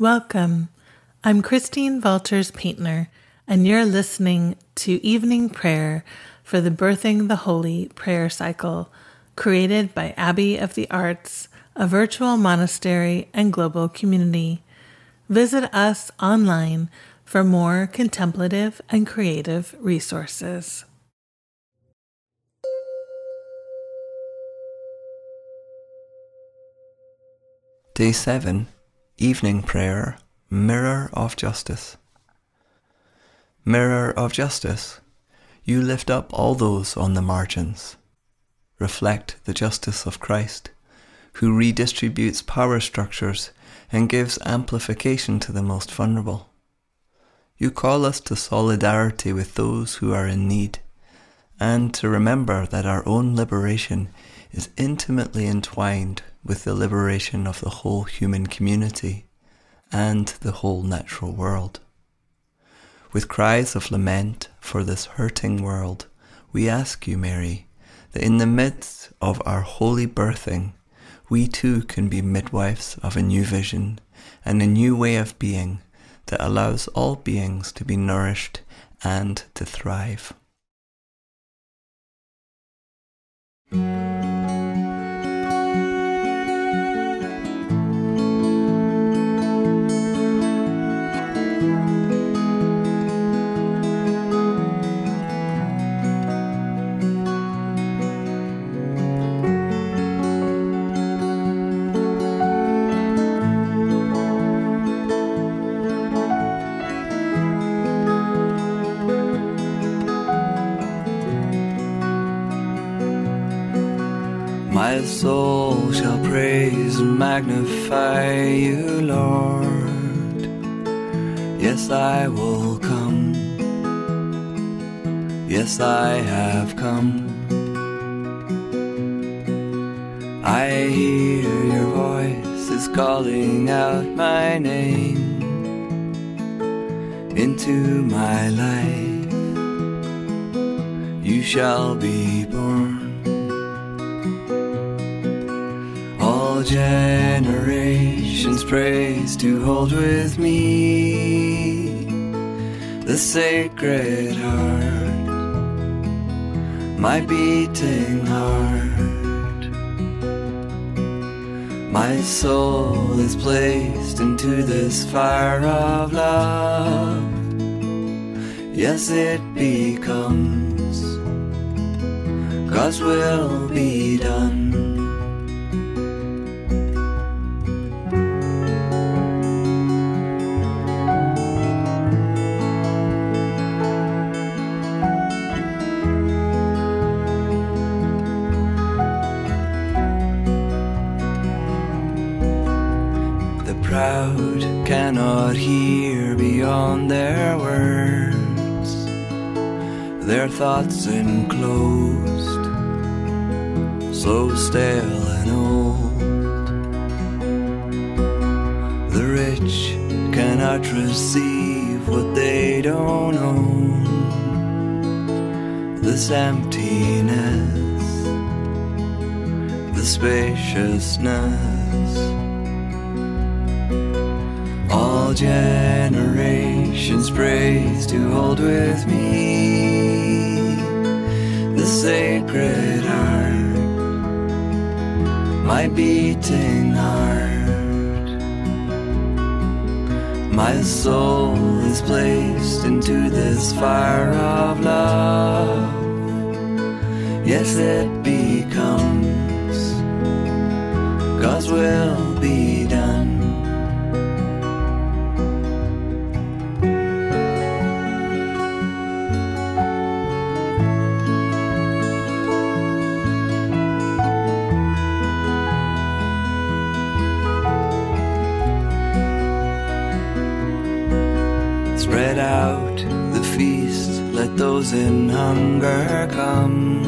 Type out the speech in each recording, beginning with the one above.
Welcome. I'm Christine Valters Paintner, and you're listening to Evening Prayer for the Birthing the Holy prayer cycle, created by Abbey of the Arts, a virtual monastery and global community. Visit us online for more contemplative and creative resources. Day 7 Evening Prayer Mirror of Justice. Mirror of Justice, you lift up all those on the margins. Reflect the justice of Christ, who redistributes power structures and gives amplification to the most vulnerable. You call us to solidarity with those who are in need, and to remember that our own liberation is intimately entwined with the liberation of the whole human community and the whole natural world. With cries of lament for this hurting world, we ask you, Mary, that in the midst of our holy birthing, we too can be midwives of a new vision and a new way of being that allows all beings to be nourished and to thrive. Magnify you, Lord. Yes, I will come. Yes, I have come. I hear your voice is calling out my name into my life. You shall be born. Generations praise to hold with me the sacred heart, my beating heart. My soul is placed into this fire of love. Yes, it becomes God's will be done. Cannot hear beyond their words, their thoughts enclosed, so stale and old. The rich cannot receive what they don't own. This emptiness, the spaciousness generations praise to hold with me the sacred heart, my beating heart. My soul is placed into this fire of love. Yes, it becomes God's will be those in hunger come.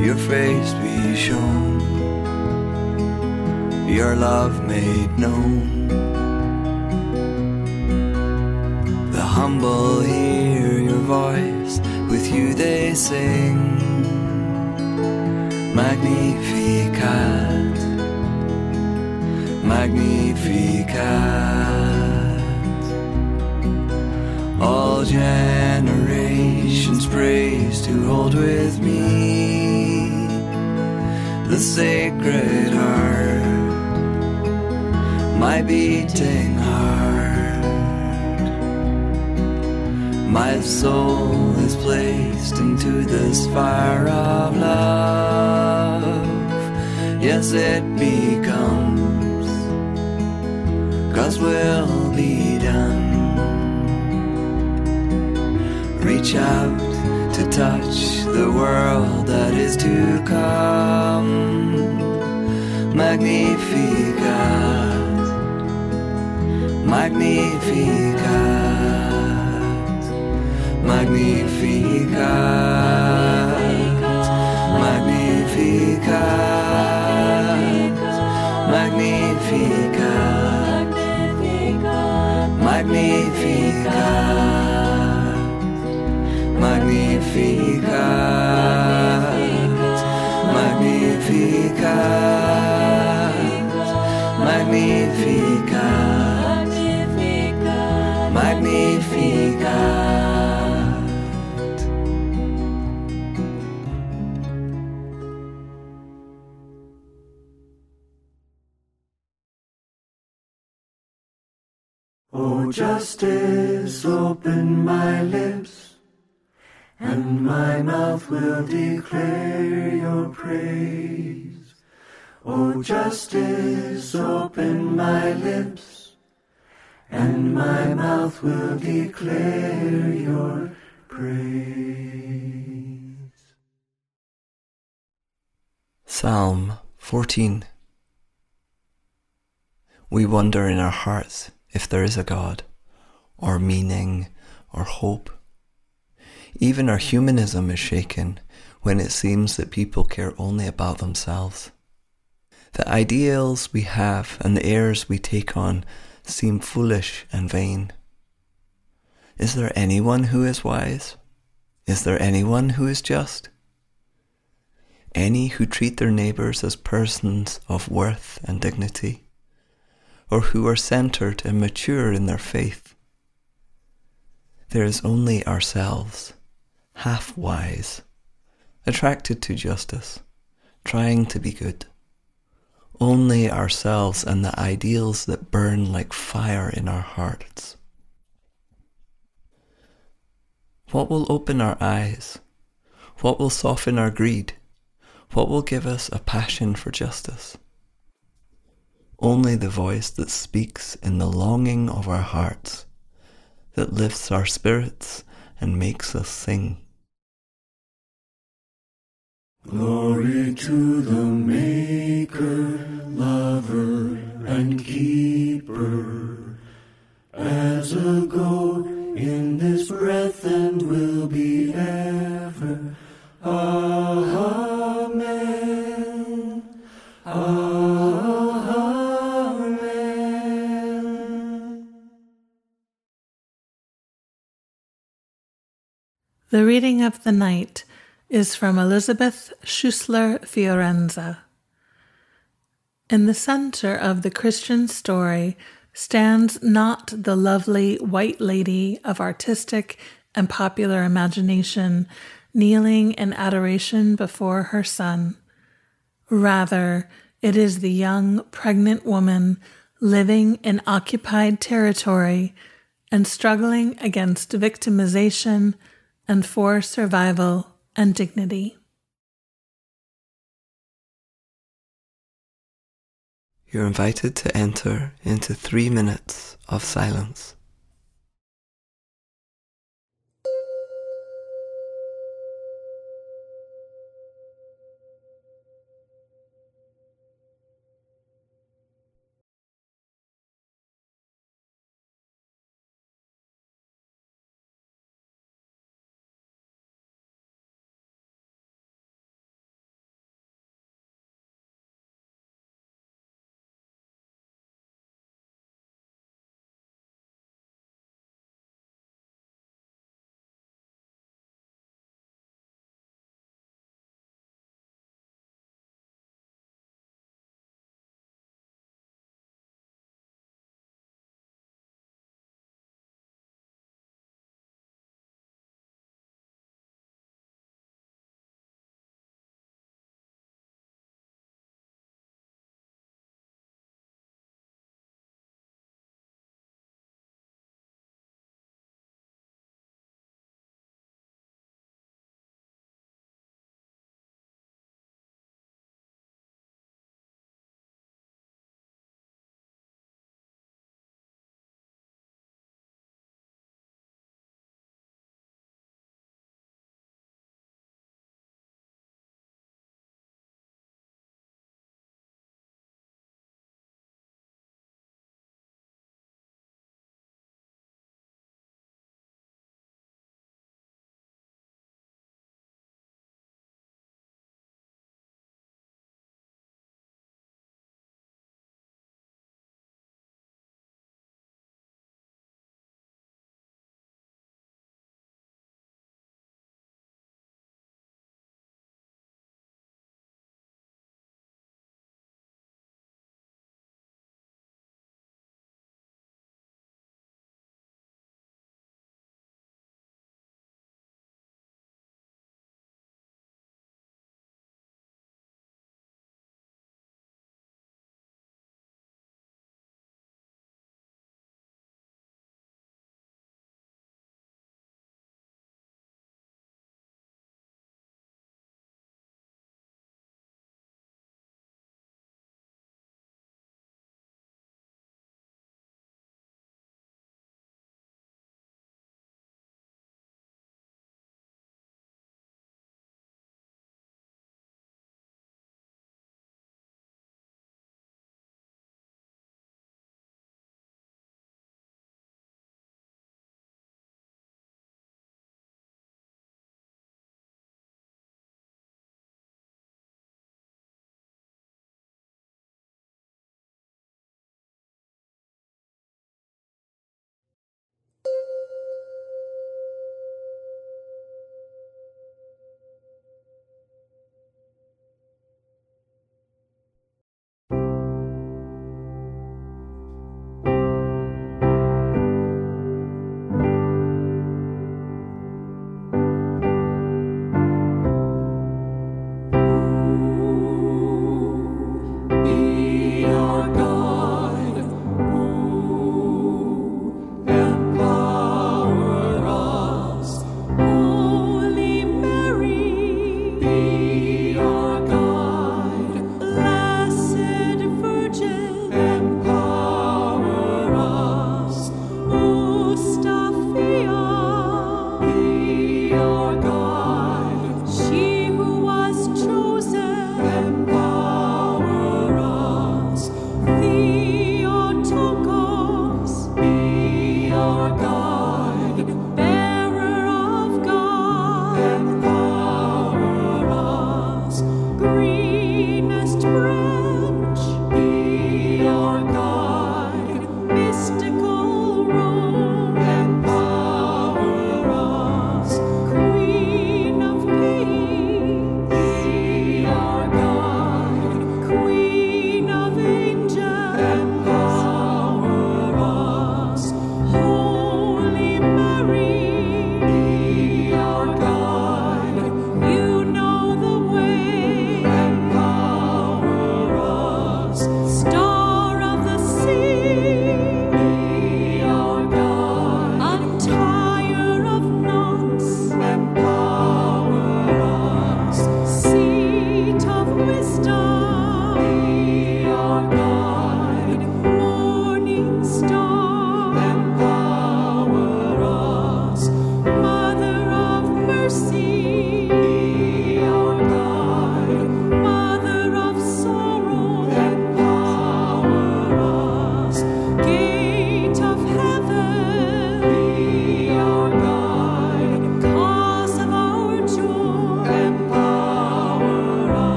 Your face be shown, your love made known. The humble hear your voice, with you they sing. Magnificat, Magnificat. All generations praise to hold with me the sacred heart, my beating heart. My soul is placed into this fire of love. Yes, it becomes God's will be Reach out to touch the world that is to come. Magnificat, Magnificat, Magnificat, Magnificat, Magnificat, Magnificat. Magnificat, Magnificat, Magnificat, Magnificat. O oh, justice, open my lips, and my mouth will declare your praise. O justice, open my lips, and my mouth will declare your praise. Psalm 14 We wonder in our hearts if there is a God, or meaning, or hope. Even our humanism is shaken when it seems that people care only about themselves. The ideals we have and the airs we take on seem foolish and vain. Is there anyone who is wise? Is there anyone who is just? Any who treat their neighbours as persons of worth and dignity? or who are centered and mature in their faith. There is only ourselves, half wise, attracted to justice, trying to be good. Only ourselves and the ideals that burn like fire in our hearts. What will open our eyes? What will soften our greed? What will give us a passion for justice? only the voice that speaks in the longing of our hearts, that lifts our spirits and makes us sing. Glory to the Maker, Lover, and Keeper, as a go in this breath and will be ever. Amen. Amen. The reading of the night is from Elisabeth Schüssler Fiorenza. In the center of the Christian story stands not the lovely white lady of artistic and popular imagination kneeling in adoration before her son. Rather, it is the young pregnant woman living in occupied territory and struggling against victimization and for survival and dignity. You're invited to enter into three minutes of silence.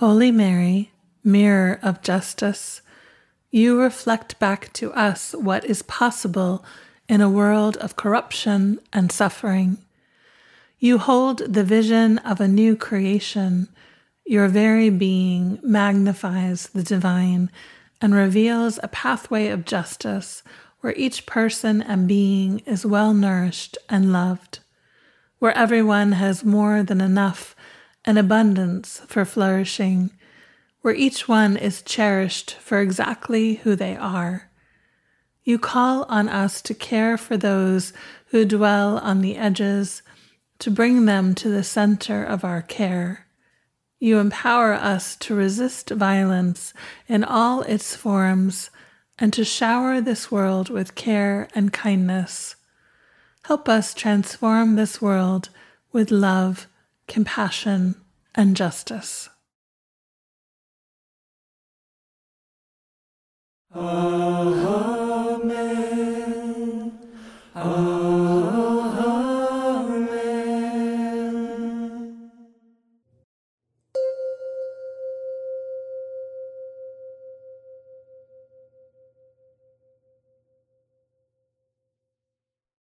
Holy Mary, mirror of justice, you reflect back to us what is possible in a world of corruption and suffering. You hold the vision of a new creation. Your very being magnifies the divine and reveals a pathway of justice where each person and being is well nourished and loved, where everyone has more than enough and abundance for flourishing, where each one is cherished for exactly who they are. You call on us to care for those who dwell on the edges, to bring them to the center of our care. You empower us to resist violence in all its forms and to shower this world with care and kindness. Help us transform this world with love, compassion, and justice. Amen. Amen.